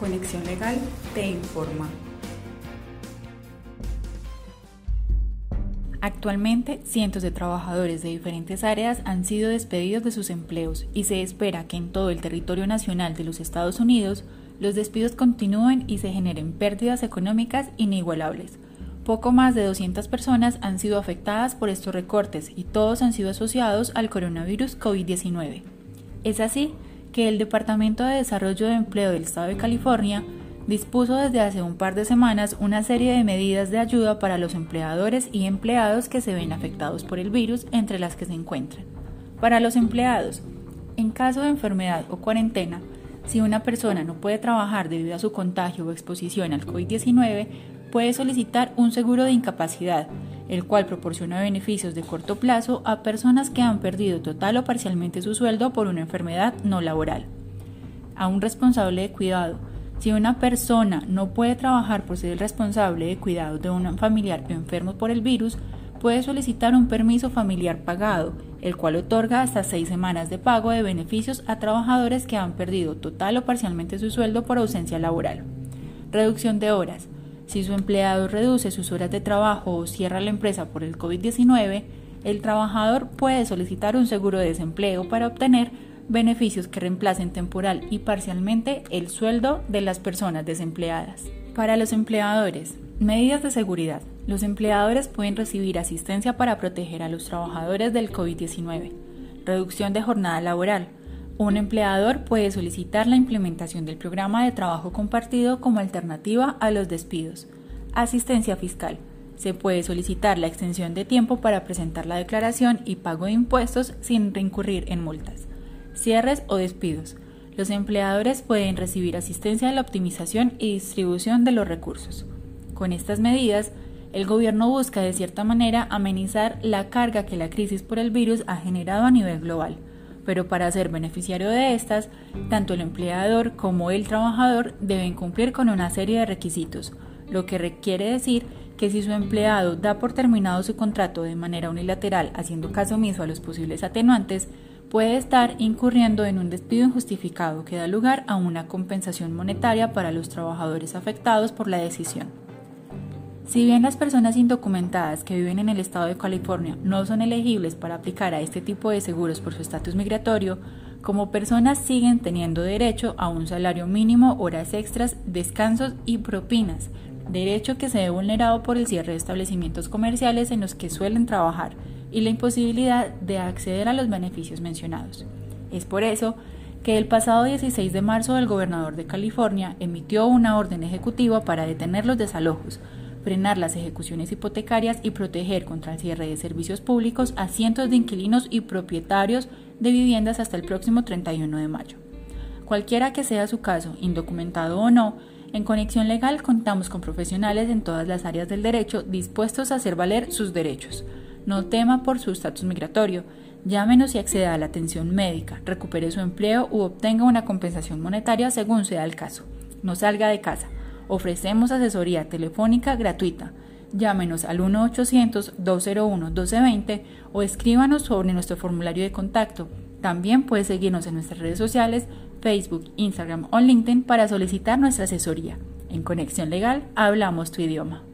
Conexión Legal te informa. Actualmente, cientos de trabajadores de diferentes áreas han sido despedidos de sus empleos y se espera que en todo el territorio nacional de los Estados Unidos los despidos continúen y se generen pérdidas económicas inigualables. Poco más de 200 personas han sido afectadas por estos recortes y todos han sido asociados al coronavirus COVID-19. Es así que el Departamento de Desarrollo de Empleo del Estado de California dispuso desde hace un par de semanas una serie de medidas de ayuda para los empleadores y empleados que se ven afectados por el virus, entre las que se encuentran. Para los empleados, en caso de enfermedad o cuarentena, si una persona no puede trabajar debido a su contagio o exposición al COVID-19, puede solicitar un seguro de incapacidad, el cual proporciona beneficios de corto plazo a personas que han perdido total o parcialmente su sueldo por una enfermedad no laboral. A un responsable de cuidado, si una persona no puede trabajar por ser el responsable de cuidado de un familiar enfermo por el virus, puede solicitar un permiso familiar pagado, el cual otorga hasta seis semanas de pago de beneficios a trabajadores que han perdido total o parcialmente su sueldo por ausencia laboral. Reducción de horas. Si su empleado reduce sus horas de trabajo o cierra la empresa por el COVID-19, el trabajador puede solicitar un seguro de desempleo para obtener beneficios que reemplacen temporal y parcialmente el sueldo de las personas desempleadas. Para los empleadores, medidas de seguridad. Los empleadores pueden recibir asistencia para proteger a los trabajadores del COVID-19. Reducción de jornada laboral. Un empleador puede solicitar la implementación del programa de trabajo compartido como alternativa a los despidos. Asistencia fiscal. Se puede solicitar la extensión de tiempo para presentar la declaración y pago de impuestos sin incurrir en multas cierres o despidos. Los empleadores pueden recibir asistencia en la optimización y distribución de los recursos. Con estas medidas, el gobierno busca de cierta manera amenizar la carga que la crisis por el virus ha generado a nivel global, pero para ser beneficiario de estas, tanto el empleador como el trabajador deben cumplir con una serie de requisitos, lo que requiere decir que si su empleado da por terminado su contrato de manera unilateral haciendo caso omiso a los posibles atenuantes, puede estar incurriendo en un despido injustificado que da lugar a una compensación monetaria para los trabajadores afectados por la decisión. Si bien las personas indocumentadas que viven en el estado de California no son elegibles para aplicar a este tipo de seguros por su estatus migratorio, como personas siguen teniendo derecho a un salario mínimo, horas extras, descansos y propinas, derecho que se ve vulnerado por el cierre de establecimientos comerciales en los que suelen trabajar, y la imposibilidad de acceder a los beneficios mencionados. Es por eso que el pasado 16 de marzo el gobernador de California emitió una orden ejecutiva para detener los desalojos, frenar las ejecuciones hipotecarias y proteger contra el cierre de servicios públicos a cientos de inquilinos y propietarios de viviendas hasta el próximo 31 de mayo. Cualquiera que sea su caso, indocumentado o no, en Conexión Legal contamos con profesionales en todas las áreas del derecho dispuestos a hacer valer sus derechos. No tema por su estatus migratorio. Llámenos y acceda a la atención médica, recupere su empleo u obtenga una compensación monetaria según sea el caso. No salga de casa. Ofrecemos asesoría telefónica gratuita. Llámenos al 1-800-201-1220 o escríbanos sobre nuestro formulario de contacto. También puede seguirnos en nuestras redes sociales, Facebook, Instagram o LinkedIn para solicitar nuestra asesoría. En Conexión Legal hablamos tu idioma.